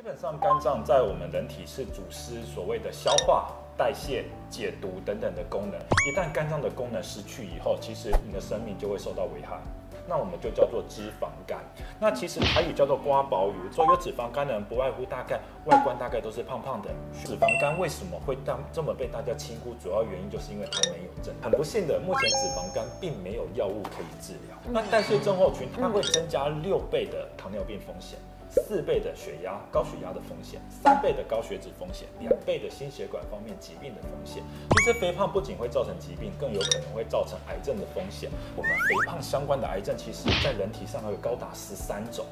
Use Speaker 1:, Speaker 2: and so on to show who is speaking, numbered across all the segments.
Speaker 1: 基本上，肝脏在我们人体是主司所谓的消化、代谢、解毒等等的功能。一旦肝脏的功能失去以后，其实你的生命就会受到危害。那我们就叫做脂肪肝。那其实台语叫做瓜薄鱼。说有脂肪肝的人，不外乎大概外观大概都是胖胖的。脂肪肝为什么会当这么被大家轻估？主要原因就是因为它没有症。很不幸的，目前脂肪肝并没有药物可以治疗。那代谢症候群，它会增加六倍的糖尿病风险。四倍的血压、高血压的风险，三倍的高血脂风险，两倍的心血管方面疾病的风险。其实肥胖不仅会造成疾病，更有可能会造成癌症的风险。我们肥胖相关的癌症，其实在人体上会有高达十三种。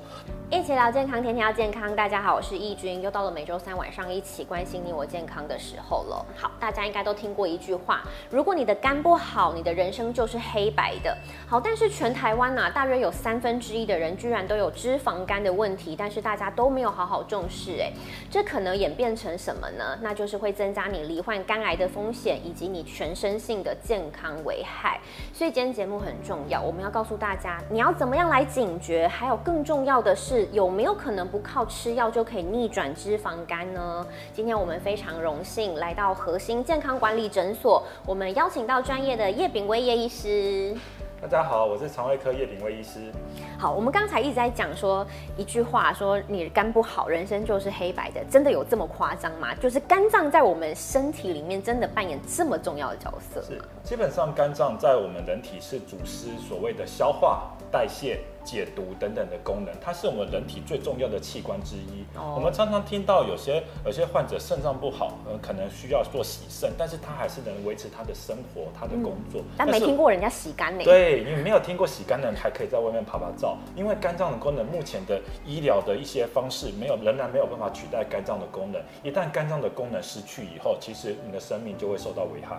Speaker 2: 一起聊健康，天天要健康。大家好，我是易君，又到了每周三晚上一起关心你我健康的时候了。好，大家应该都听过一句话：如果你的肝不好，你的人生就是黑白的。好，但是全台湾呐，大约有三分之一的人居然都有脂肪肝的问题，但但是大家都没有好好重视，哎，这可能演变成什么呢？那就是会增加你罹患肝癌的风险，以及你全身性的健康危害。所以今天节目很重要，我们要告诉大家，你要怎么样来警觉，还有更重要的是，有没有可能不靠吃药就可以逆转脂肪肝呢？今天我们非常荣幸来到核心健康管理诊所，我们邀请到专业的叶炳威叶医师。
Speaker 1: 大家好，我是肠胃科叶炳威医师。
Speaker 2: 好，我们刚才一直在讲说一句话，说你肝不好，人生就是黑白的，真的有这么夸张吗？就是肝脏在我们身体里面真的扮演这么重要的角色？
Speaker 1: 是，基本上肝脏在我们人体是主司所谓的消化、代谢。解毒等等的功能，它是我们人体最重要的器官之一。我们常常听到有些有些患者肾脏不好，呃，可能需要做洗肾，但是他还是能维持他的生活、他的工作。
Speaker 2: 但没听过人家洗肝呢？
Speaker 1: 对，你没有听过洗肝的人还可以在外面拍拍照，因为肝脏的功能目前的医疗的一些方式没有，仍然没有办法取代肝脏的功能。一旦肝脏的功能失去以后，其实你的生命就会受到危害。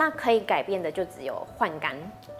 Speaker 2: 那可以改变的就只有换肝。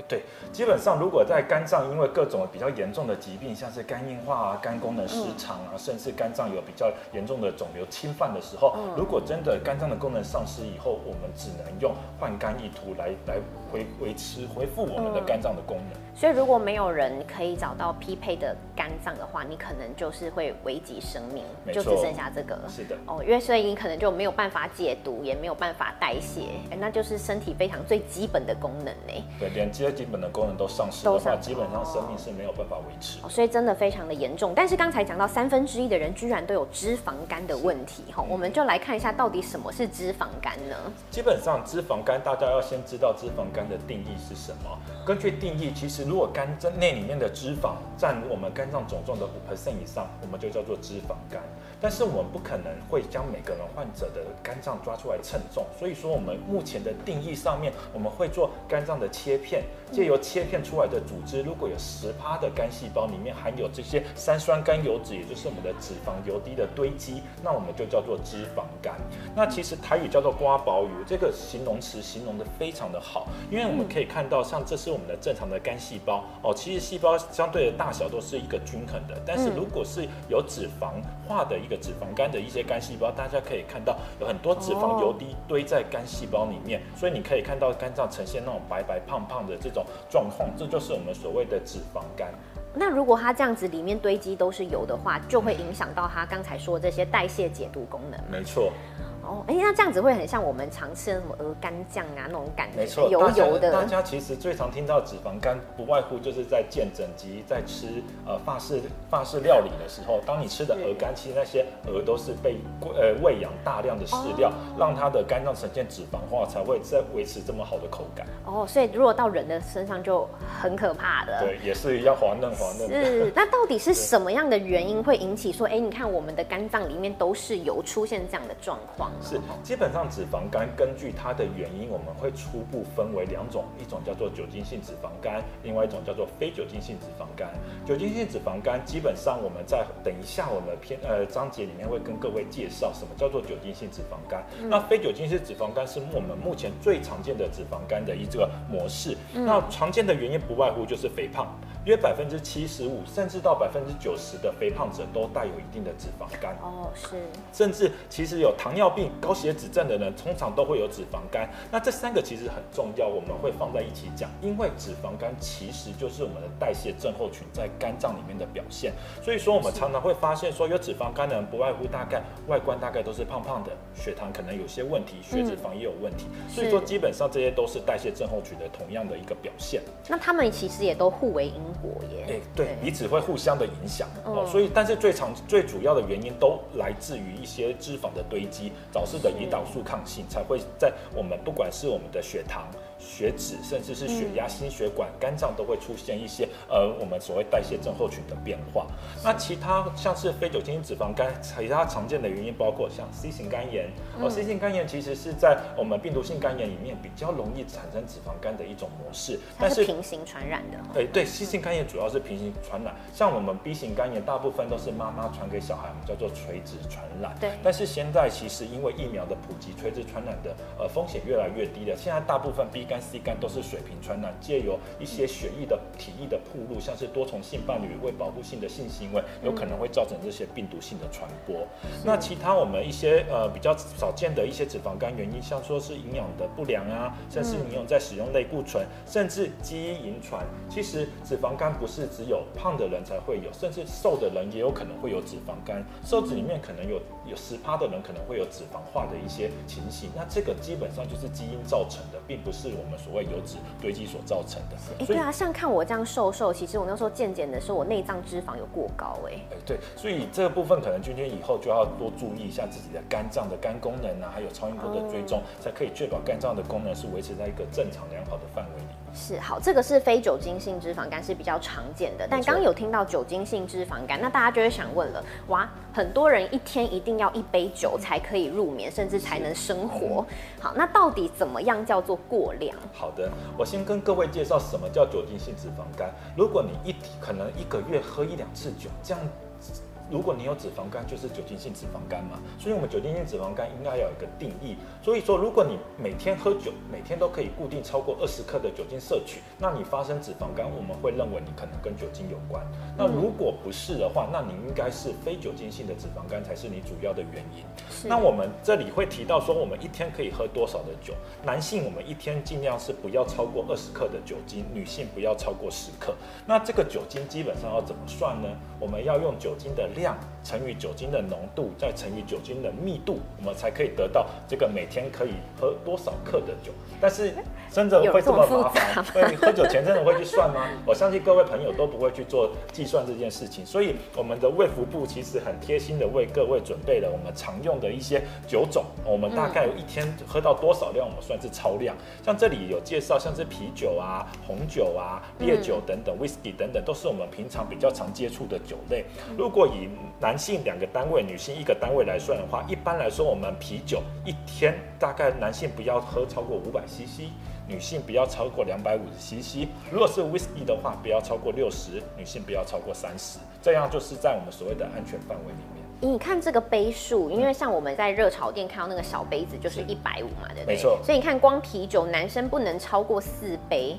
Speaker 1: 对，基本上如果在肝脏因为各种比较严重的疾病，像是肝硬化啊、肝功能失常啊，甚至肝脏有比较严重的肿瘤侵犯的时候，如果真的肝脏的功能丧失以后，我们只能用换肝意图来来维维持恢复我们的肝脏的功能。
Speaker 2: 所以如果没有人可以找到匹配的肝脏的话，你可能就是会危及生命，就只剩下这个了。
Speaker 1: 是的。
Speaker 2: 哦，因为所以你可能就没有办法解毒，也没有办法代谢，那就是身体非常最基本的功能呢。
Speaker 1: 对，连这些基本的功能都丧失的话，基本上生命是没有办法维持。
Speaker 2: 哦所以真的非常的严重。但是刚才讲到三分之一的人居然都有脂肪肝的问题，哈，我们就来看一下到底什么是脂肪肝呢？
Speaker 1: 基本上脂肪肝，大家要先知道脂肪肝的定义是什么。根据定义，其实如果肝脏内里面的脂肪占我们肝脏总重的五 percent 以上，我们就叫做脂肪肝。但是我们不可能会将每个人患者的肝脏抓出来称重，所以说我们目前的定义上面，我们会做肝脏的切片，借由切片出来的组织，如果有十趴的肝细胞里面含有这些三酸甘油脂，也就是我们的脂肪油滴的堆积，那我们就叫做脂肪肝。那其实台语叫做瓜薄鱼，这个形容词形容的非常的好，因为我们可以看到，像这是我们的正常的肝细胞哦，其实细胞相对的大小都是一个均衡的。但是如果是有脂肪化的一个脂肪肝的一些肝细胞，大家可以看到有很多脂肪油滴堆在肝细胞里面，所以你可以看到肝脏呈现那种白白胖胖的这种状况，这就是我们所谓的脂肪肝。
Speaker 2: 那如果它这样子里面堆积都是油的话，就会影响到它刚才说这些代谢解毒功能。
Speaker 1: 没错。
Speaker 2: 哦，哎，那这样子会很像我们常吃的什么鹅肝酱啊那种感觉，
Speaker 1: 没错，
Speaker 2: 油油的。
Speaker 1: 大家其实最常听到脂肪肝，不外乎就是在健诊及在吃呃法式法式料理的时候，当你吃的鹅肝，其实那些鹅都是被呃喂养大量的饲料，让它的肝脏呈现脂肪化，才会在维持这么好的口感。
Speaker 2: 哦，所以如果到人的身上就很可怕的。
Speaker 1: 对，也是要滑嫩滑嫩。
Speaker 2: 是，那到底是 什么样的原因会引起说，哎，你看我们的肝脏里面都是油，出现这样的状况？
Speaker 1: 是，基本上脂肪肝根据它的原因，我们会初步分为两种，一种叫做酒精性脂肪肝，另外一种叫做非酒精性脂肪肝。酒精性脂肪肝基本上我们在等一下我们篇呃章节里面会跟各位介绍什么叫做酒精性脂肪肝。那非酒精性脂肪肝是我们目前最常见的脂肪肝的一个模式。那常见的原因不外乎就是肥胖。约百分之七十五，甚至到百分之九十的肥胖者都带有一定的脂肪肝。
Speaker 2: 哦，是。
Speaker 1: 甚至其实有糖尿病病、高血脂症的人，通常都会有脂肪肝。那这三个其实很重要，我们会放在一起讲，因为脂肪肝其实就是我们的代谢症候群在肝脏里面的表现。所以说，我们常常会发现说，有脂肪肝的人不外乎大概外观大概都是胖胖的，血糖可能有些问题，血脂肪也有问题。所以说，基本上这些都是代谢症候群的同样的一个表现。
Speaker 2: 那他们其实也都互为因果耶。
Speaker 1: 哎，对，彼此会互相的影响哦。所以，但是最常、最主要的原因都来自于一些脂肪的堆积，导致的胰岛素抗性才会在我们不管是我们的血糖。血脂，甚至是血压、心血管、肝脏都会出现一些呃，我们所谓代谢症候群的变化。那其他像是非酒精性脂肪肝，其他常见的原因包括像 C 型肝炎。哦，C 型肝炎其实是在我们病毒性肝炎里面比较容易产生脂肪肝的一种模式。
Speaker 2: 但是平行传染的。
Speaker 1: 对对，C 型肝炎主要是平行传染。像我们 B 型肝炎，大部分都是妈妈传给小孩，我们叫做垂直传染。
Speaker 2: 对。
Speaker 1: 但是现在其实因为疫苗的普及，垂直传染的呃风险越来越低了。现在大部分 B 肝 C 肝都是水平传染，借由一些血液的体液的铺路，像是多重性伴侣为保护性的性行为，有可能会造成这些病毒性的传播。那其他我们一些呃比较少见的一些脂肪肝原因，像说是营养的不良啊，甚至你有在使用类固醇，甚至基因遗传。其实脂肪肝不是只有胖的人才会有，甚至瘦的人也有可能会有脂肪肝。瘦子里面可能有有十趴的人可能会有脂肪化的一些情形。那这个基本上就是基因造成的，并不是我们所谓油脂。堆积所造成的。
Speaker 2: 哎，对啊，像看我这样瘦瘦，其实我那时候健检的时候，我内脏脂肪有过高哎。
Speaker 1: 哎，对，所以这个部分可能君君以后就要多注意一下自己的肝脏的肝功能啊，还有超音波的追踪，才可以确保肝脏的功能是维持在一个正常良好的范围里。
Speaker 2: 是好，这个是非酒精性脂肪肝是比较常见的，但刚刚有听到酒精性脂肪肝，那大家就会想问了，哇，很多人一天一定要一杯酒才可以入眠，甚至才能生活。好，那到底怎么样叫做过量？
Speaker 1: 好的，我先跟各位介绍什么叫酒精性脂肪肝。如果你一可能一个月喝一两次酒，这样。如果你有脂肪肝，就是酒精性脂肪肝嘛。所以，我们酒精性脂肪肝应该有一个定义。所以说，如果你每天喝酒，每天都可以固定超过二十克的酒精摄取，那你发生脂肪肝，我们会认为你可能跟酒精有关。那如果不是的话，那你应该是非酒精性的脂肪肝才是你主要的原因。那我们这里会提到说，我们一天可以喝多少的酒？男性我们一天尽量是不要超过二十克的酒精，女性不要超过十克。那这个酒精基本上要怎么算呢？我们要用酒精的量。量乘以酒精的浓度，再乘以酒精的密度，我们才可以得到这个每天可以喝多少克的酒。但是真的会这么麻烦？你喝酒前真的会去算吗？我相信各位朋友都不会去做计算这件事情。所以我们的胃服部其实很贴心的为各位准备了我们常用的一些酒种。我们大概有一天喝到多少量，我们算是超量。像这里有介绍，像是啤酒啊、红酒啊、烈酒等等、whisky 等等，都是我们平常比较常接触的酒类。如果以男性两个单位，女性一个单位来算的话，一般来说，我们啤酒一天大概男性不要喝超过五百 CC，女性不要超过两百五十 CC。如果是 whisky 的话，不要超过六十，女性不要超过三十，这样就是在我们所谓的安全范围里面。
Speaker 2: 你看这个杯数，因为像我们在热炒店看到那个小杯子就是一百五嘛，对不对？
Speaker 1: 没错。
Speaker 2: 所以你看，光啤酒男生不能超过四杯。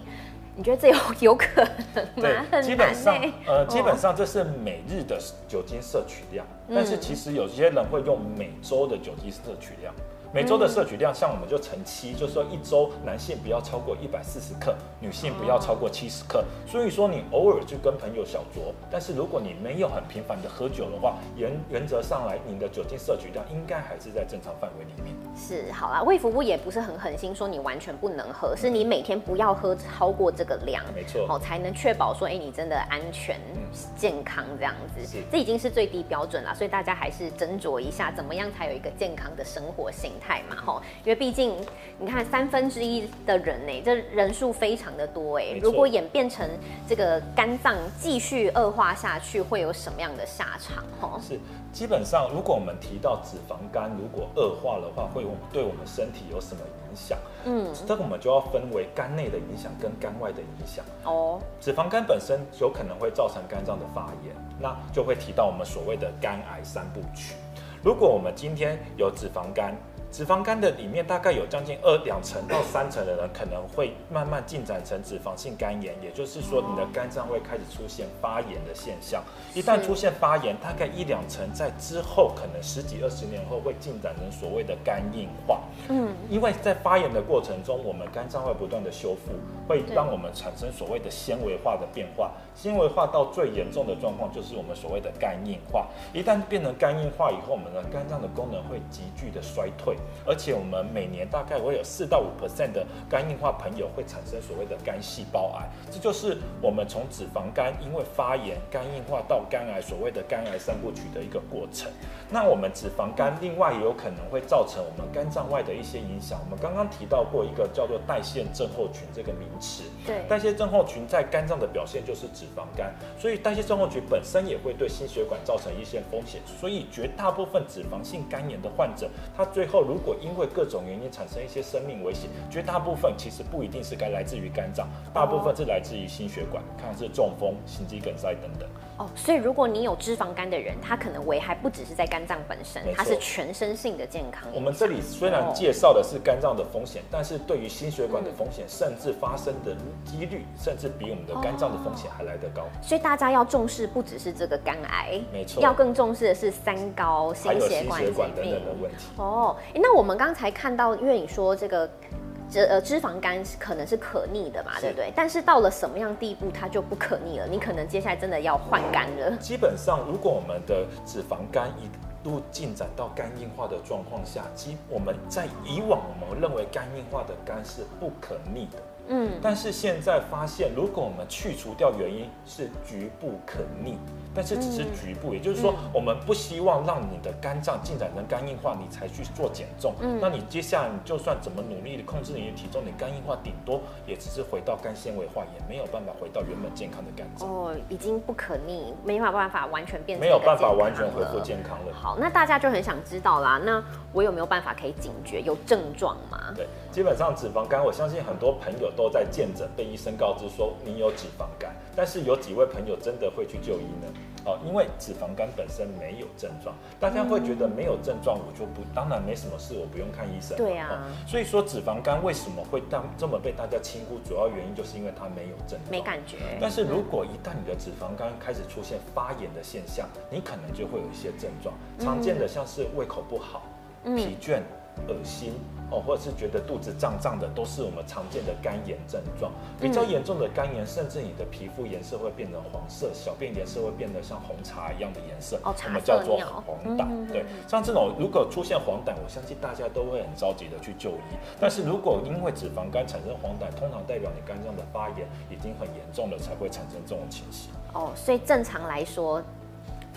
Speaker 2: 你觉得这有 有可能吗？
Speaker 1: 对，基本上，呃，基本上这是每日的酒精摄取量，但是其实有些人会用每周的酒精摄取量。每周的摄取量，像我们就乘七，就是说一周男性不要超过一百四十克，女性不要超过七十克。所以说你偶尔就跟朋友小酌，但是如果你没有很频繁的喝酒的话，原原则上来，你的酒精摄取量应该还是在正常范围里面。
Speaker 2: 是，好啦，卫福部也不是很狠心说你完全不能喝，是你每天不要喝超过这个量，
Speaker 1: 没错，
Speaker 2: 好才能确保说，哎，你真的安全健康这样子。这已经是最低标准了，所以大家还是斟酌一下，怎么样才有一个健康的生活性。态嘛吼，因为毕竟你看三分之一的人呢，这人数非常的多哎。如果演变成这个肝脏继续恶化下去，会有什么样的下场？
Speaker 1: 吼，是基本上，如果我们提到脂肪肝如果恶化的话，会对我们身体有什么影响？嗯，这个我们就要分为肝内的影响跟肝外的影响。哦，脂肪肝本身有可能会造成肝脏的发炎，那就会提到我们所谓的肝癌三部曲。如果我们今天有脂肪肝，脂肪肝的里面大概有将近二两成到三成的人可能会慢慢进展成脂肪性肝炎，也就是说你的肝脏会开始出现发炎的现象。一旦出现发炎，大概一两成在之后可能十几二十年后会进展成所谓的肝硬化。嗯，因为在发炎的过程中，我们肝脏会不断的修复，会让我们产生所谓的纤维化的变化。纤维化到最严重的状况就是我们所谓的肝硬化。一旦变成肝硬化以后，我们的肝脏的功能会急剧的衰退。而且我们每年大概会有四到五 percent 的肝硬化朋友会产生所谓的肝细胞癌，这就是我们从脂肪肝因为发炎、肝硬化到肝癌所谓的肝癌三部曲的一个过程。那我们脂肪肝另外也有可能会造成我们肝脏外的一些影响。我们刚刚提到过一个叫做代谢症候群这个名词，
Speaker 2: 对，
Speaker 1: 代谢症候群在肝脏的表现就是脂肪肝，所以代谢症候群本身也会对心血管造成一些风险。所以绝大部分脂肪性肝炎的患者，他最后如果因为各种原因产生一些生命危险，绝大部分其实不一定是该来自于肝脏，大部分是来自于心血管，看是中风、心肌梗塞等等。
Speaker 2: 哦，所以如果你有脂肪肝的人，他可能危害不只是在肝脏本身，它是全身性的健康。
Speaker 1: 我们这里虽然介绍的是肝脏的风险，但是对于心血管的风险，甚至发生的几率，甚至比我们的肝脏的风险还来得高。
Speaker 2: 所以大家要重视不只是这个肝癌，
Speaker 1: 没错，
Speaker 2: 要更重视的是三高、
Speaker 1: 心血管等等的问题。
Speaker 2: 哦，那我们刚才看到，因为你说这个。脂呃脂肪肝可能是可逆的嘛，对不对？但是到了什么样地步它就不可逆了？你可能接下来真的要换肝了。
Speaker 1: 基本上，如果我们的脂肪肝一度进展到肝硬化的状况下，基我们在以往我们认为肝硬化的肝是不可逆的。嗯，但是现在发现，如果我们去除掉原因，是局部可逆，但是只是局部，也就是说，我们不希望让你的肝脏进展成肝硬化，你才去做减重。嗯，那你接下来你就算怎么努力的控制你的体重，你肝硬化顶多也只是回到肝纤维化，也没有办法回到原本健康的肝脏。
Speaker 2: 哦，已经不可逆，没法办法完全变，
Speaker 1: 没有办法完全恢复健康了。
Speaker 2: 好，那大家就很想知道啦，那我有没有办法可以警觉？有症状吗？
Speaker 1: 对，基本上脂肪肝，我相信很多朋友。都在见诊，被医生告知说你有脂肪肝，但是有几位朋友真的会去就医呢？哦，因为脂肪肝本身没有症状，大家会觉得没有症状，我就不，当然没什么事，我不用看医生。
Speaker 2: 对啊，
Speaker 1: 所以说脂肪肝为什么会当这么被大家轻忽？主要原因就是因为它没有症状，
Speaker 2: 没感觉。
Speaker 1: 但是如果一旦你的脂肪肝开始出现发炎的现象，你可能就会有一些症状，常见的像是胃口不好、疲倦。恶心哦，或者是觉得肚子胀胀的，都是我们常见的肝炎症状。比较严重的肝炎，甚至你的皮肤颜色会变成黄色，小便颜色会变得像红茶一样的颜色，
Speaker 2: 我
Speaker 1: 们叫做黄疸。对，像这种如果出现黄疸，我相信大家都会很着急的去就医。但是如果因为脂肪肝产生黄疸，通常代表你肝脏的发炎已经很严重了，才会产生这种情形。
Speaker 2: 哦，所以正常来说。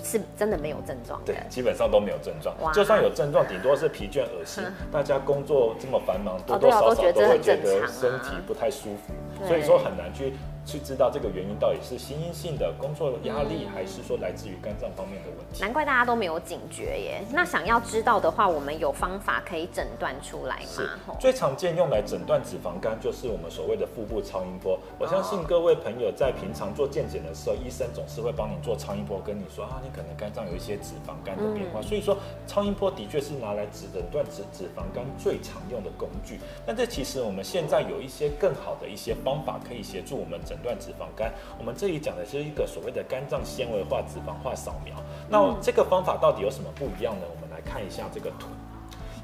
Speaker 2: 是真的没有症状，
Speaker 1: 对，基本上都没有症状。就算有症状，顶多是疲倦、恶心。大家工作这么繁忙，多多少少都会觉得身体不太舒服，所以说很难去。去知道这个原因到底是心因性的工作压力，还是说来自于肝脏方面的问题？
Speaker 2: 难怪大家都没有警觉耶。那想要知道的话，我们有方法可以诊断出来吗？
Speaker 1: 最常见用来诊断脂肪肝就是我们所谓的腹部超音波。我相信各位朋友在平常做健检的时候，医生总是会帮你做超音波，跟你说啊，你可能肝脏有一些脂肪肝的变化。所以说，超音波的确是拿来诊断脂脂肪肝最常用的工具。但这其实我们现在有一些更好的一些方法可以协助我们诊。诊断脂肪肝，我们这里讲的是一个所谓的肝脏纤维化脂肪化扫描。那这个方法到底有什么不一样呢？我们来看一下这个图。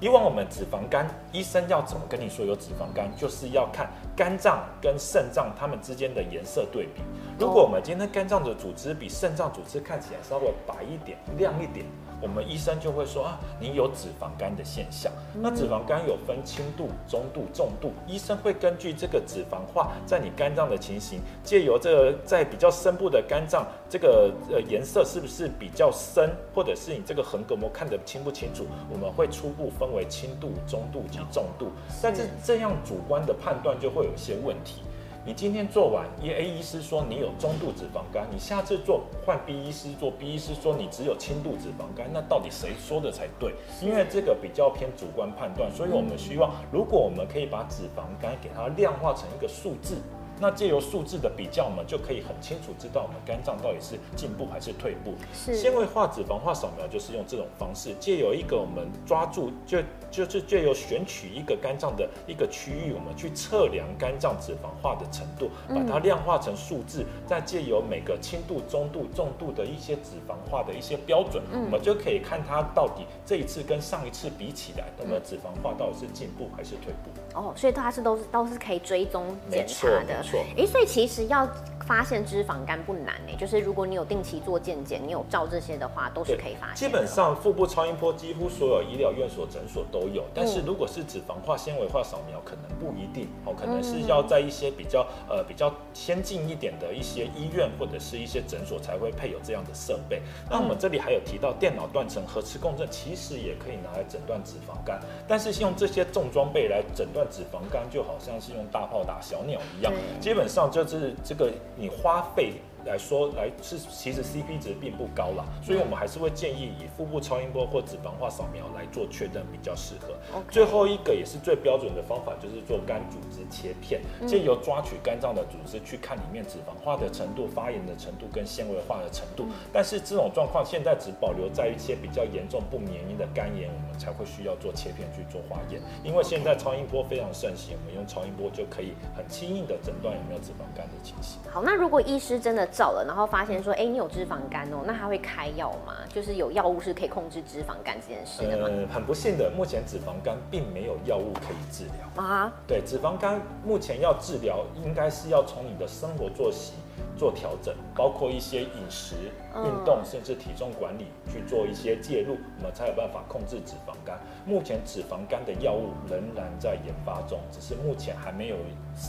Speaker 1: 以往我们脂肪肝，医生要怎么跟你说有脂肪肝，就是要看肝脏跟肾脏它们之间的颜色对比。如果我们今天肝脏的组织比肾脏组织看起来稍微白一点、亮一点。我们医生就会说啊，你有脂肪肝的现象。那脂肪肝有分轻度、中度、重度，医生会根据这个脂肪化在你肝脏的情形，借由这个在比较深部的肝脏，这个呃颜色是不是比较深，或者是你这个横膈膜看得清不清楚，我们会初步分为轻度、中度及重度。但是这样主观的判断就会有一些问题。你今天做完，A A 医师说你有中度脂肪肝，你下次做换 B 医师做，B 医师说你只有轻度脂肪肝，那到底谁说的才对？因为这个比较偏主观判断，所以我们希望，如果我们可以把脂肪肝给它量化成一个数字，那借由数字的比较，我们就可以很清楚知道我们肝脏到底是进步还是退步。
Speaker 2: 是
Speaker 1: 纤维化脂肪化扫描就是用这种方式，借由一个我们抓住就就是借由选取一个肝脏的一个区域，我们去测量肝脏脂肪化的程度，把它量化成数字，再借由每个轻度、中度、重度的一些脂肪化的一些标准，我们就可以看它到底这一次跟上一次比起来，我们的脂肪化到底是进步还是退步。
Speaker 2: 哦，所以它是都是都是可以追踪检查
Speaker 1: 没
Speaker 2: 的。
Speaker 1: 错。没错
Speaker 2: 诶，所以其实要发现脂肪肝不难诶，就是如果你有定期做健检，你有照这些的话，都是可以发现。
Speaker 1: 基本上腹部超音波几乎所有医疗院所、诊所都有，但
Speaker 2: 嗯
Speaker 1: 是如果是脂肪化、纤维化扫描，可能不一定哦，可能是要在一些比较呃比较先进一点的一些医院或者是一些诊所才会配有这样的设备。那我们这里还有提到电脑断层、核磁共振，其实也可以拿来诊断脂肪肝，但是用这些重装备来诊断脂肪肝，就好像是用大炮打小鸟一样，基本上就是这个你花费。来说来是其实 CP 值并不高啦，所以我们还是会建议以腹部超音波或脂肪化扫描来做确认比较适合。最后一个也是最标准的方法，就是做肝组织切片，借由抓取肝脏的组织去看里面脂肪化的程度、发炎的程度跟纤维化的程度。但是这种状况现在只保留在一些比较严重不免疫的肝炎，我们才会需要做切片去做化验。因为现在超音波非常盛行，我们用超音波就可以很轻易的诊断有没有脂肪肝的情形。
Speaker 2: 好，那如果医师真的照了，然后发现说，哎、你有脂肪肝哦，那他会开药吗？就是有药物是可以控制脂肪肝这件事的吗？
Speaker 1: 呃，很不幸的，目前脂肪肝并没有药物可以治疗。
Speaker 2: 啊，
Speaker 1: 对，脂肪肝目前要治疗，应该是要从你的生活作息做调整，包括一些饮食、
Speaker 2: 嗯
Speaker 1: 运动，甚至体重管理去做一些介入，我们才有办法控制脂肪肝。目前脂肪肝的药物仍然在研发中，只是目前还没有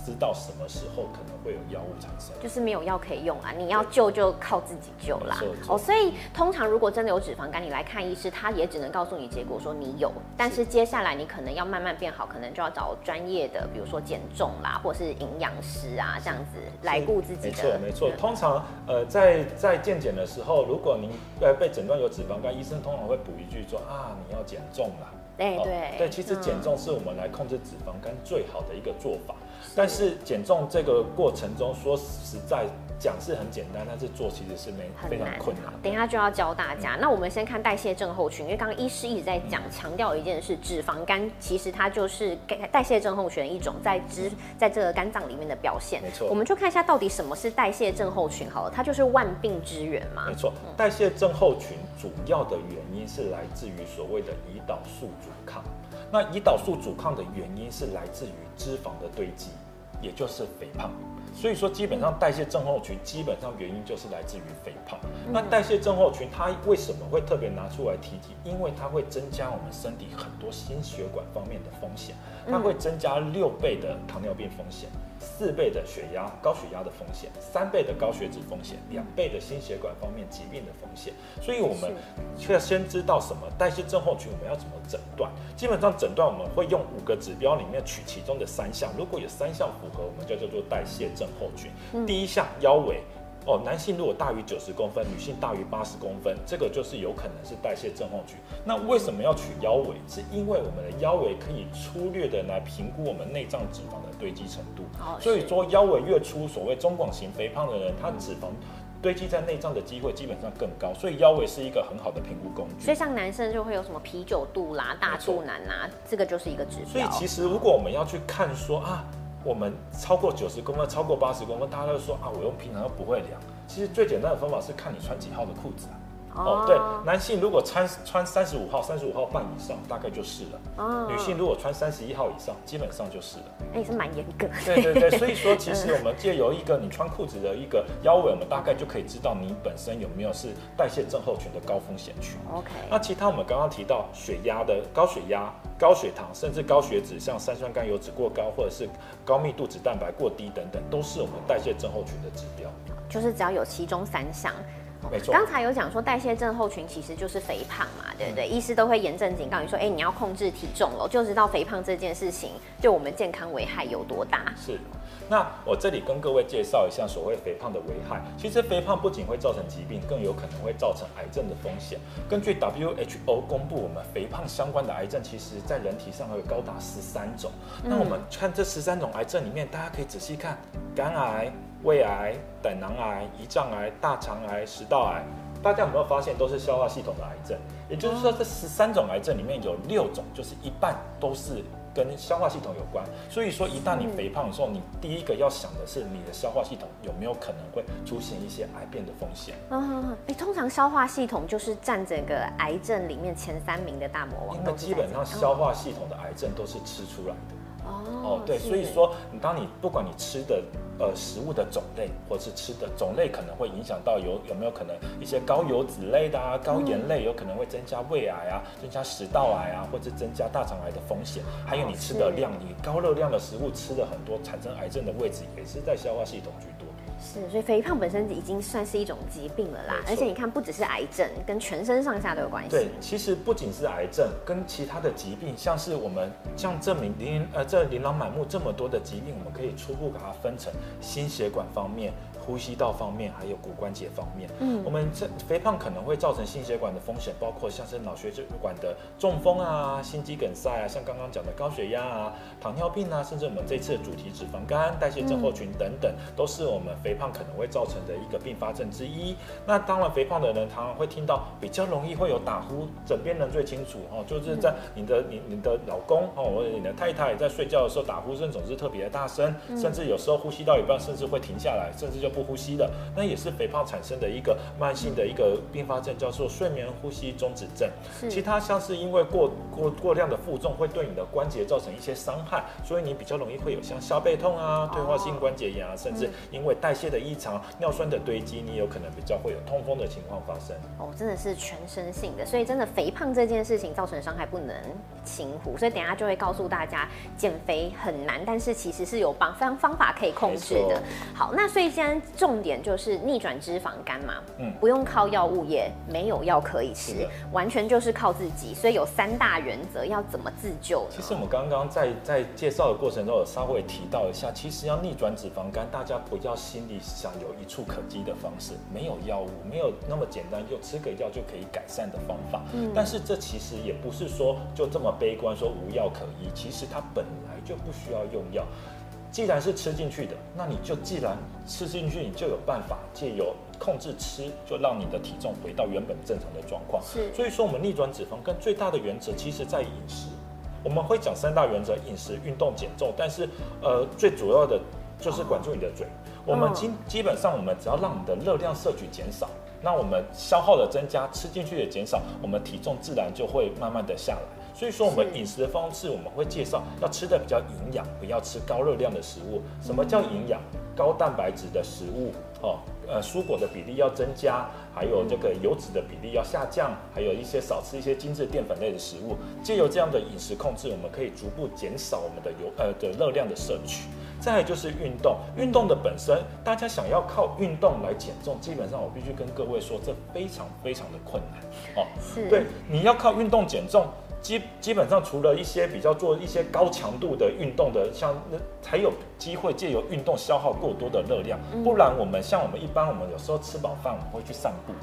Speaker 1: 知道什么时候可能会有药物产生。
Speaker 2: 就是没有药可以用啊，你要救就靠自己救啦。哦，所以通常如果真的有脂肪肝，你来看医师，他也只能告诉你结果说你有，但是。接下来你可能要慢慢变好，可能就要找专业的，比如说减重啦，或是营养师啊这样子来顾自己
Speaker 1: 没
Speaker 2: 的。
Speaker 1: 错没错。
Speaker 2: 嗯，
Speaker 1: 通常呃在在健检的时候，如果您呃被诊断有脂肪肝，医生通常会补一句说啊你要减重啦。对
Speaker 2: 对对
Speaker 1: 对，其实
Speaker 2: 嗯
Speaker 1: 减重是我们来控制脂肪肝最好的一个做法。但是减重这个过程中，说实在讲是很简单，但是做其实是没非常困难。
Speaker 2: 等一下就要教大家。那我们先看代谢症候群，因为刚刚医师一直在讲，强调一件事，脂肪肝其实它就是代代谢症候群的一种在脂在这个肝脏里面的表现。
Speaker 1: 没错
Speaker 2: 我们就看一下到底什么是代谢症候群好了，它就是万病之源嘛
Speaker 1: 没。错，代谢症候群主要的原因是来自于所谓的胰岛素阻抗。那胰岛素阻抗的原因是来自于脂肪的堆积，也就是肥胖。所以说，基本上代谢症候群基本上原因就是来自于肥胖。那代谢症候群它为什么会特别拿出来提及？因为它会增加我们身体很多心血管方面的风险，它会增加六倍的糖尿病风险。四倍的血压、高血压的风险，三倍的高血脂风险，两倍的心血管方面疾病的风险。所以我们却要先知道什么代谢症候群，我们要怎么诊断。基本上诊断我们会用五个指标里面取其中的三项，如果有三项符合，我们就叫做代谢症候群。第一项腰围。哦，男性如果大于九十公分，女性大于八十公分，这个就是有可能是代谢症候群。那为什么要取腰围？是因为我们的腰围可以粗略的来评估我们内脏脂肪的堆积程度。
Speaker 2: 哦
Speaker 1: 所以说腰围越粗，所谓中广型肥胖的人，他脂肪堆积在内脏的机会基本上更高，所以腰围是一个很好的评估工具
Speaker 2: 所以。像男生就会有什么啤酒肚啦、大肚腩啦，这个就是一个指标。
Speaker 1: 所以其实如果我们要去看说啊，我们超过九十公分、超过八十公分，大家都说啊，我用平常又不会量。其实最简单的方法是看你穿几号的裤子啊。哦，对，男性如果穿穿三十五号、三十五号半以上，大概就是了。
Speaker 2: 哦
Speaker 1: 女性如果穿三十一号以上，基本上就是了。
Speaker 2: 哎、是蛮严格的。
Speaker 1: 对对对，所以说其实我们借由一个你穿裤子的一个腰围，我们大概就可以知道你本身有没有是代谢症候群的高风险群。
Speaker 2: OK，
Speaker 1: 那其他我们刚刚提到血压的高血压、高血糖，甚至高血脂，像三酸甘油脂过高，或者是高密度脂蛋白过低等等，都是我们代谢症候群的指标。
Speaker 2: 就是只要有其中三项，
Speaker 1: 没错。
Speaker 2: 刚才有讲说代谢症候群其实就是肥胖嘛，对不对？医师都会严正警告你说，哎，你要控制体重了，就知道肥胖这件事情对我们健康危害有多大。
Speaker 1: 是。那我这里跟各位介绍一下所谓肥胖的危害。其实肥胖不仅会造成疾病，更有可能会造成癌症的风险。根据 WHO 公布，我们肥胖相关的癌症，其实在人体上会有高达十三种。那我们看这十三种癌症里面，大家可以仔细看，肝癌、胃癌、胆囊癌、胰脏癌、大肠癌、食道癌，大家有没有发现都是消化系统的癌症？也就是说，这十三种癌症里面有六种，就是一半都是。跟消化系统有关，所以说一旦你肥胖的时候，你第一个要想的是你的消化系统有没有可能会出现一些癌变的风险。
Speaker 2: 嗯，哎，通常消化系统就是占整个癌症里面前三名的大魔王。
Speaker 1: 那基本上消化系统的癌症都是吃出来的。哦，对，所以说你当你不管你吃的呃食物的种类，或是吃的种类，可能会影响到有有没有可能一些高油脂类的啊、高盐类，有可能会增加胃癌啊、增加食道癌啊，或者增加大肠癌的风险。还有你吃的量，你高热量的食物吃的很多，产生癌症的位置也是在消化系统居多。
Speaker 2: 是，所以肥胖本身已经算是一种疾病了啦。而且你看，不只是癌症，跟全身上下都有关系。
Speaker 1: 对，其实不仅是癌症，跟其他的疾病，像是我们像这明琳呃这琳琅满目这么多的疾病，我们可以初步把它分成心血管方面。呼吸道方面，还有骨关节方面，嗯，我们这肥胖可能会造成心血管的风险，包括像是脑血管的中风啊、心肌梗塞啊，像刚刚讲的高血压啊、糖尿病啊，甚至我们这次的主题脂肪肝、代谢症候群等等，都是我们肥胖可能会造成的一个并发症之一。那当然，肥胖的人常常会听到比较容易会有打呼，枕边人最清楚哦，就是在你的你你的老公哦，或者你的太太在睡觉的时候打呼声总是特别的大声，甚至有时候呼吸到一半，甚至会停下来，甚至就。不呼吸的，那也是肥胖产生的一个慢性的一个并发症，叫做睡眠呼吸中止症。其他像是因为过过过量的负重会对你的关节造成一些伤害，所以你比较容易会有像消背痛啊、退化性关节炎啊，甚至因为代谢的异常、尿酸的堆积，你有可能比较会有痛风的情况发生。
Speaker 2: 哦，真的是全身性的，所以真的肥胖这件事情造成的伤害不能轻忽。所以等下就会告诉大家，减肥很难，但是其实是有方方方法可以控制的。好，那所以现在。重点就是逆转脂肪肝嘛，嗯，不用靠药物，也没有药可以吃，完全就是靠自己。所以有三大原则，要怎么自救？
Speaker 1: 其实我们刚刚在在介绍的过程中，有稍微提到一下，其实要逆转脂肪肝，大家不要心里想有一处可及的方式，没有药物，没有那么简单，就吃个药就可以改善的方法。嗯，但是这其实也不是说就这么悲观，说无药可医。其实它本来就不需要用药。既然是吃进去的，那你就既然吃进去，你就有办法借由控制吃，就让你的体重回到原本正常的状况。
Speaker 2: 是，
Speaker 1: 所以说我们逆转脂肪跟最大的原则，其实在饮食。我们会讲三大原则：饮食、运动、减重。但是，呃，最主要的就是管住你的嘴。我们基基本上，我们只要让你的热量摄取减少，那我们消耗的增加，吃进去的减少，我们体重自然就会慢慢的下来。所以说，我们饮食的方式，我们会介绍要吃的比较营养，不要吃高热量的食物。什么叫营养？高蛋白质的食物哦，呃，蔬果的比例要增加，还有这个油脂的比例要下降，还有一些少吃一些精致淀粉类的食物。借由这样的饮食控制，我们可以逐步减少我们的油呃的热量的摄取。再就是运动，运动的本身，大家想要靠运动来减重，基本上我必须跟各位说，这非常非常的困难哦。对，你要靠运动减重。基基本上，除了一些比较做一些高强度的运动的，像那才有机会借由运动消耗过多的热量。不然，我们像我们一般，我们有时候吃饱饭，我们会去散步。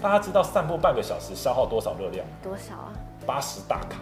Speaker 1: 大家知道散步半个小时消耗多少热量？
Speaker 2: 多少啊？
Speaker 1: 八十大卡。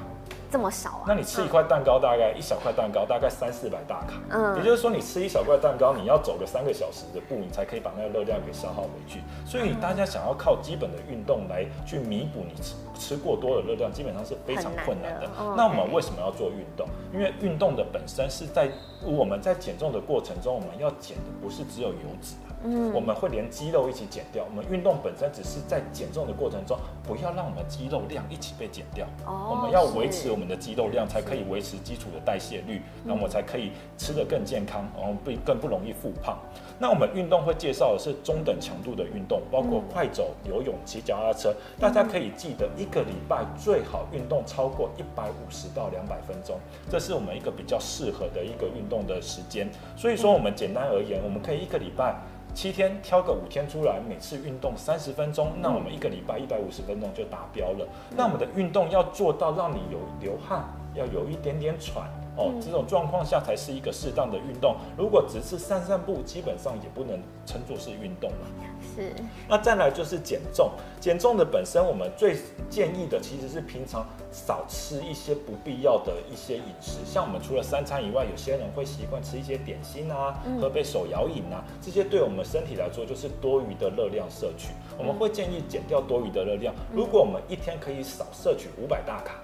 Speaker 2: 这么少啊？
Speaker 1: 那你吃一块蛋糕，大概一小块蛋糕大概三四百大卡。嗯，也就是说，你吃一小块蛋糕，你要走个三个小时的步，你才可以把那个热量给消耗回去。所以，大家想要靠基本的运动来去弥补你吃吃过多的热量，基本上是非常困难的。那我们为什么要做运动？因为运动的本身是在我们在减重的过程中，我们要减的不是只有油脂。嗯，我们会连肌肉一起减掉。我们运动本身只是在减重的过程中，不要让我们肌肉量一起被减掉。哦，我们要维持我们的肌肉量，才可以维持基础的代谢率，那么才可以吃得更健康，然后不更不容易复胖。那我们运动会介绍的是中等强度的运动，包括快走、游泳、骑脚踏车。大家可以记得，一个礼拜最好运动超过一百五十到两百分钟，这是我们一个比较适合的一个运动的时间。所以说，我们简单而言，我们可以一个礼拜。七天挑个五天出来，每次运动三十分钟，那我们一个礼拜一百五十分钟就达标了。那我们的运动要做到让你有流汗，要有一点点喘。哦，这种状况下才是一个适当的运动。如果只是散散步，基本上也不能称作是运动了。
Speaker 2: 是。
Speaker 1: 那再来就是减重，减重的本身我们最建议的其实是平常少吃一些不必要的一些饮食，像我们除了三餐以外，有些人会习惯吃一些点心啊，喝杯手摇饮啊，这些对我们身体来说就是多余的热量摄取。我们会建议减掉多余的热量。如果我们一天可以少摄取五百大卡。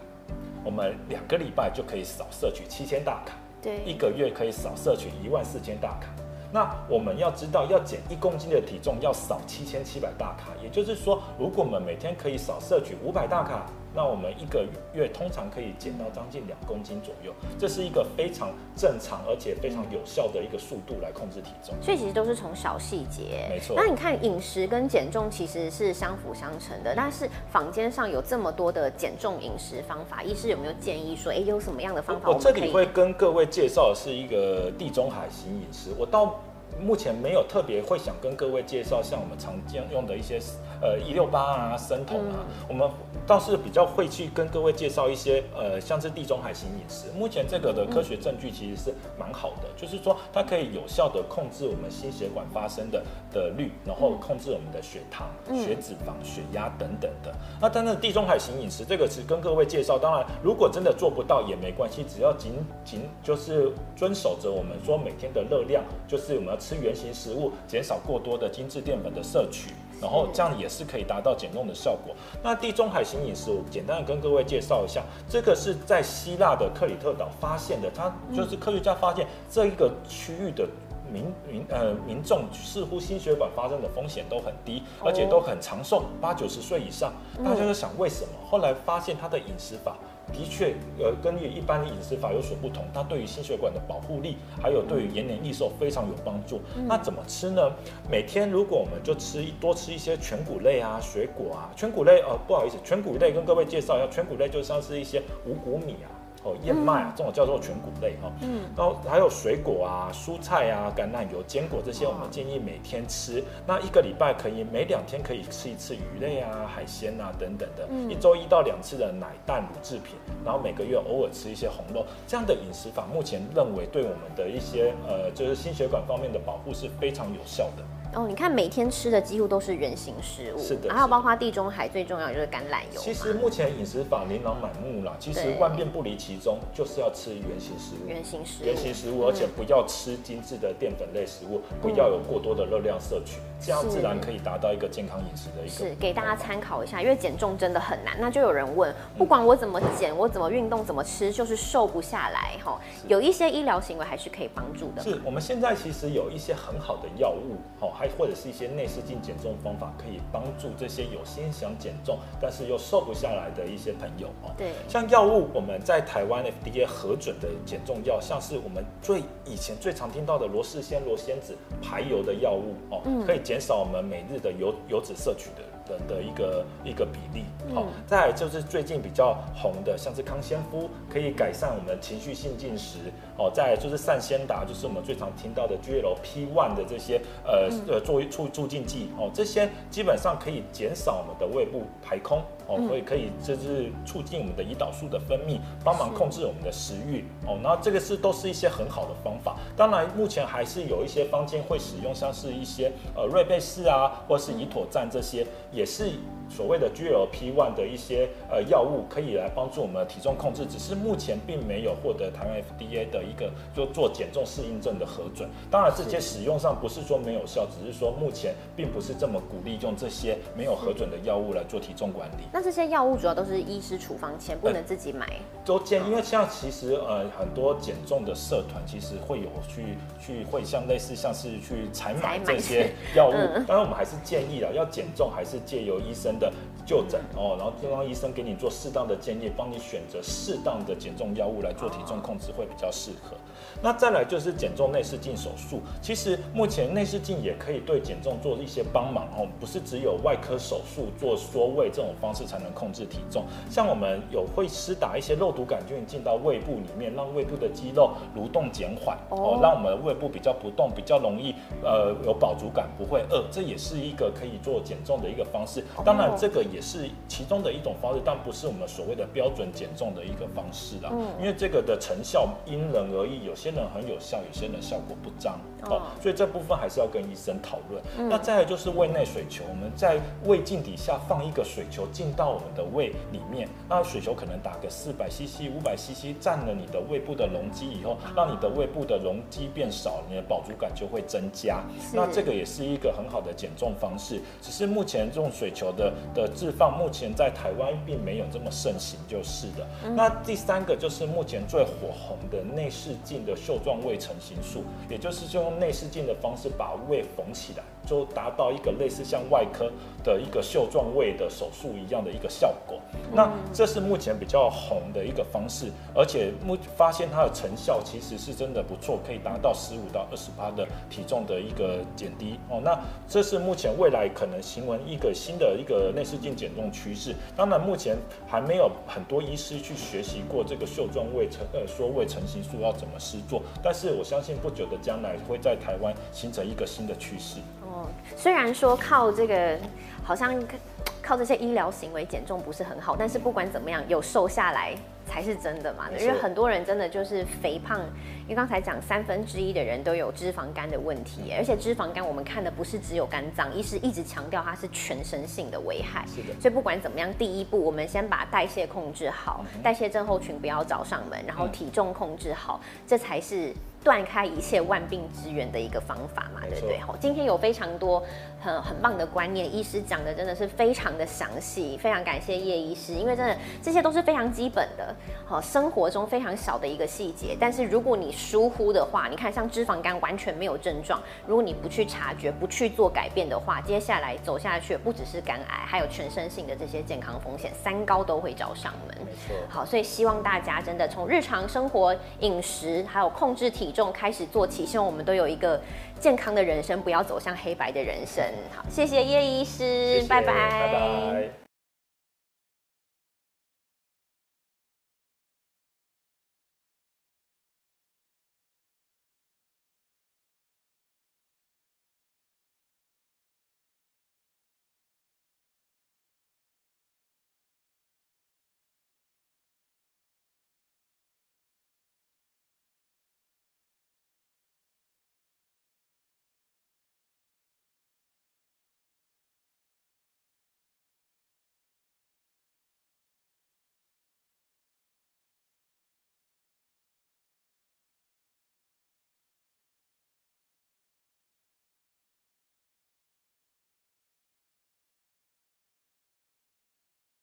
Speaker 1: 我们两个礼拜就可以少摄取七千大卡，
Speaker 2: 对，
Speaker 1: 一个月可以少摄取一万四千大卡。那我们要知道，要减一公斤的体重要少七千七百大卡，也就是说，如果我们每天可以少摄取五百大卡。那我们一个月通常可以减到将近两公斤左右，这是一个非常正常而且非常有效的一个速度来控制体重。
Speaker 2: 所以其实都是从小细节，
Speaker 1: 没错。
Speaker 2: 那你看饮食跟减重其实是相辅相成的，但是坊间上有这么多的减重饮食方法，医师有没有建议说，哎，有什么样的方法？
Speaker 1: 我这里会跟各位介绍的是一个地中海型饮食，我到目前没有特别会想跟各位介绍像我们常见用的一些。呃，一六八啊，生酮啊，我们倒是比较会去跟各位介绍一些呃，像是地中海型饮食。目前这个的科学证据其实是蛮好的，就是说它可以有效的控制我们心血管发生的的率，然后控制我们的血糖、血脂肪、血压等等的。那当然，地中海型饮食这个是跟各位介绍。当然，如果真的做不到也没关系，只要仅仅就是遵守着我们说每天的热量，就是我们要吃原形食物，减少过多的精致淀粉的摄取。然后这样也是可以达到减重的效果。那地中海型饮食，我简单的跟各位介绍一下，这个是在希腊的克里特岛发现的，它就是科学家发现这一个区域的民民呃民众似乎心血管发生的风险都很低，而且都很长寿，八九十岁以上。大家就想为什么？后来发现他的饮食法。的确，呃，跟一般的饮食法有所不同，它对于心血管的保护力，还有对于延年益寿非常有帮助。那怎么吃呢？每天如果我们就吃多吃一些全谷类啊、水果啊，全谷类，呃，不好意思，全谷类跟各位介绍一下，全谷类就像是一些五谷米啊。哦，燕麦啊，这种叫做全谷类哈，嗯，然后还有水果啊、蔬菜啊、橄榄油、坚果这些，我们建议每天吃。那一个礼拜可以每两天可以吃一次鱼类啊、海鲜啊等等的，嗯一周一到两次的奶蛋乳制品，然后每个月偶尔吃一些红肉，这样的饮食法目前认为对我们的一些呃就是心血管方面的保护是非常有效的。
Speaker 2: 哦，你看每天吃的几乎都是原形食物，
Speaker 1: 是的，
Speaker 2: 还有包括地中海最重要就是橄榄油。
Speaker 1: 其实目前饮食法琳琅满目啦，其实万变不离其中，就是要吃原形食物。
Speaker 2: 原形食物，
Speaker 1: 原形食物，而且不要吃精致的淀粉类食物，不要有过多的热量摄取，这样自然可以达到一个健康饮食的一个。
Speaker 2: 是给大家参考一下，因为减重真的很难。那就有人问，不管我怎么减，我怎么运动，怎么吃，就是瘦不下来哈。有一些医疗行为还是可以帮助的。
Speaker 1: 是我们现在其实有一些很好的药物，哦，还或者是一些。内视镜减重方法可以帮助这些有心想减重但是又瘦不下来的一些朋友哦。
Speaker 2: 对，
Speaker 1: 像药物，我们在台湾 FDA 核准的减重药，像是我们最以前最常听到的罗氏仙、罗仙子排油的药物哦，可以减少我们每日的油油脂摄取的。的的一个一个比例，好，再就是最近比较红的，像是康先夫，可以改善我们情绪性进食，哦，再就是善先达，就是我们最常听到的 GLP one 的这些呃呃作为促促进剂，哦，这些基本上可以减少我们的胃部排空。哦，所以可以就是促进我们的胰岛素的分泌，帮忙控制我们的食欲。哦，然后这个是都是一些很好的方法。当然，目前还是有一些坊间会使用，像是一些呃瑞贝氏啊，或是胰妥赞这些，也是。所谓的 GLP one 的一些呃药物可以来帮助我们体重控制，只是目前并没有获得台湾 FDA 的一个就做减重适应症的核准。当然，这些使用上不是说没有效，只是说目前并不是这么鼓励用这些没有核准的药物来做体重管理。
Speaker 2: 那这些药物主要都是医师处方签，不能自己买。
Speaker 1: 都建，因为像其实呃很多减重的社团其实会有去去会像类似像是去采买这些 药物。当然，我们还是建议啊，要减重还是借由医生。的就诊哦，然后就让医生给你做适当的建议，帮你选择适当的减重药物来做体重控制会比较适合。那再来就是减重内视镜手术，其实目前内视镜也可以对减重做一些帮忙哦，不是只有外科手术做缩胃这种方式才能控制体重，像我们有会施打一些肉毒杆菌进到胃部里面，让胃部的肌肉蠕动减缓哦，让我们的胃部比较不动，比较容易呃有饱足感，不会饿，这也是一个可以做减重的一个方式。当然这个也是其中的一种方式，但不是我们所谓的标准减重的一个方式啦。嗯，因为这个的成效因人而异，有些人很有效，有些人效果不彰哦，所以这部分还是要跟医生讨论。那再来就是胃内水球，我们在胃镜底下放一个水球进到我们的胃里面，那水球可能打个四百 CC、五百 CC，占了你的胃部的容积以后，让你的胃部的容积变少，你的饱足感就会增加。那这个也是一个很好的减重方式，只是目前这种水球的的置放，目前在台湾并没有这么盛行，就是的。那第三个就是目前最火红的内视镜的袖状胃成型术，也就是就用内视镜的方式把胃缝起来。就达到一个类似像外科的一个袖状胃的手术一样的一个效果。那这是目前比较红的一个方式，而且目发现它的成效其实是真的不错，可以达到十五到二十八的体重的一个减低哦。那这是目前未来可能形成一个新的一个内视镜减重趋势。当然，目前还没有很多医师去学习过这个袖状胃成呃缩胃成型术要怎么施做，但是我相信不久的将来会在台湾形成一个新的趋势。
Speaker 2: 虽然说靠这个，好像靠这些医疗行为减重不是很好，但是不管怎么样，有瘦下来才是真的嘛。因为很多人真的就是肥胖，因为刚才讲三分之一的人都有脂肪肝的问题，而且脂肪肝我们看的不是只有肝脏，医师一直强调它是全身性的危害。
Speaker 1: 是的。
Speaker 2: 所以不管怎么样，第一步我们先把代谢控制好，代谢症候群不要找上门，然后体重控制好，这才是。断开一切万病之源的一个方法嘛，对不对？好，今天有非常多很很棒的观念，医师讲的真的是非常的详细，非常感谢叶医师，因为真的这些都是非常基本的，好生活中非常小的一个细节，但是如果你疏忽的话，你看像脂肪肝完全没有症状，如果你不去察觉，不去做改变的话，接下来走下去不只是肝癌，还有全身性的这些健康风险，三高都会找上门。
Speaker 1: 没错。
Speaker 2: 好，所以希望大家真的从日常生活饮食还有控制体。重开始做起，希望我们都有一个健康的人生，不要走向黑白的人生。好，谢谢叶医师，拜拜。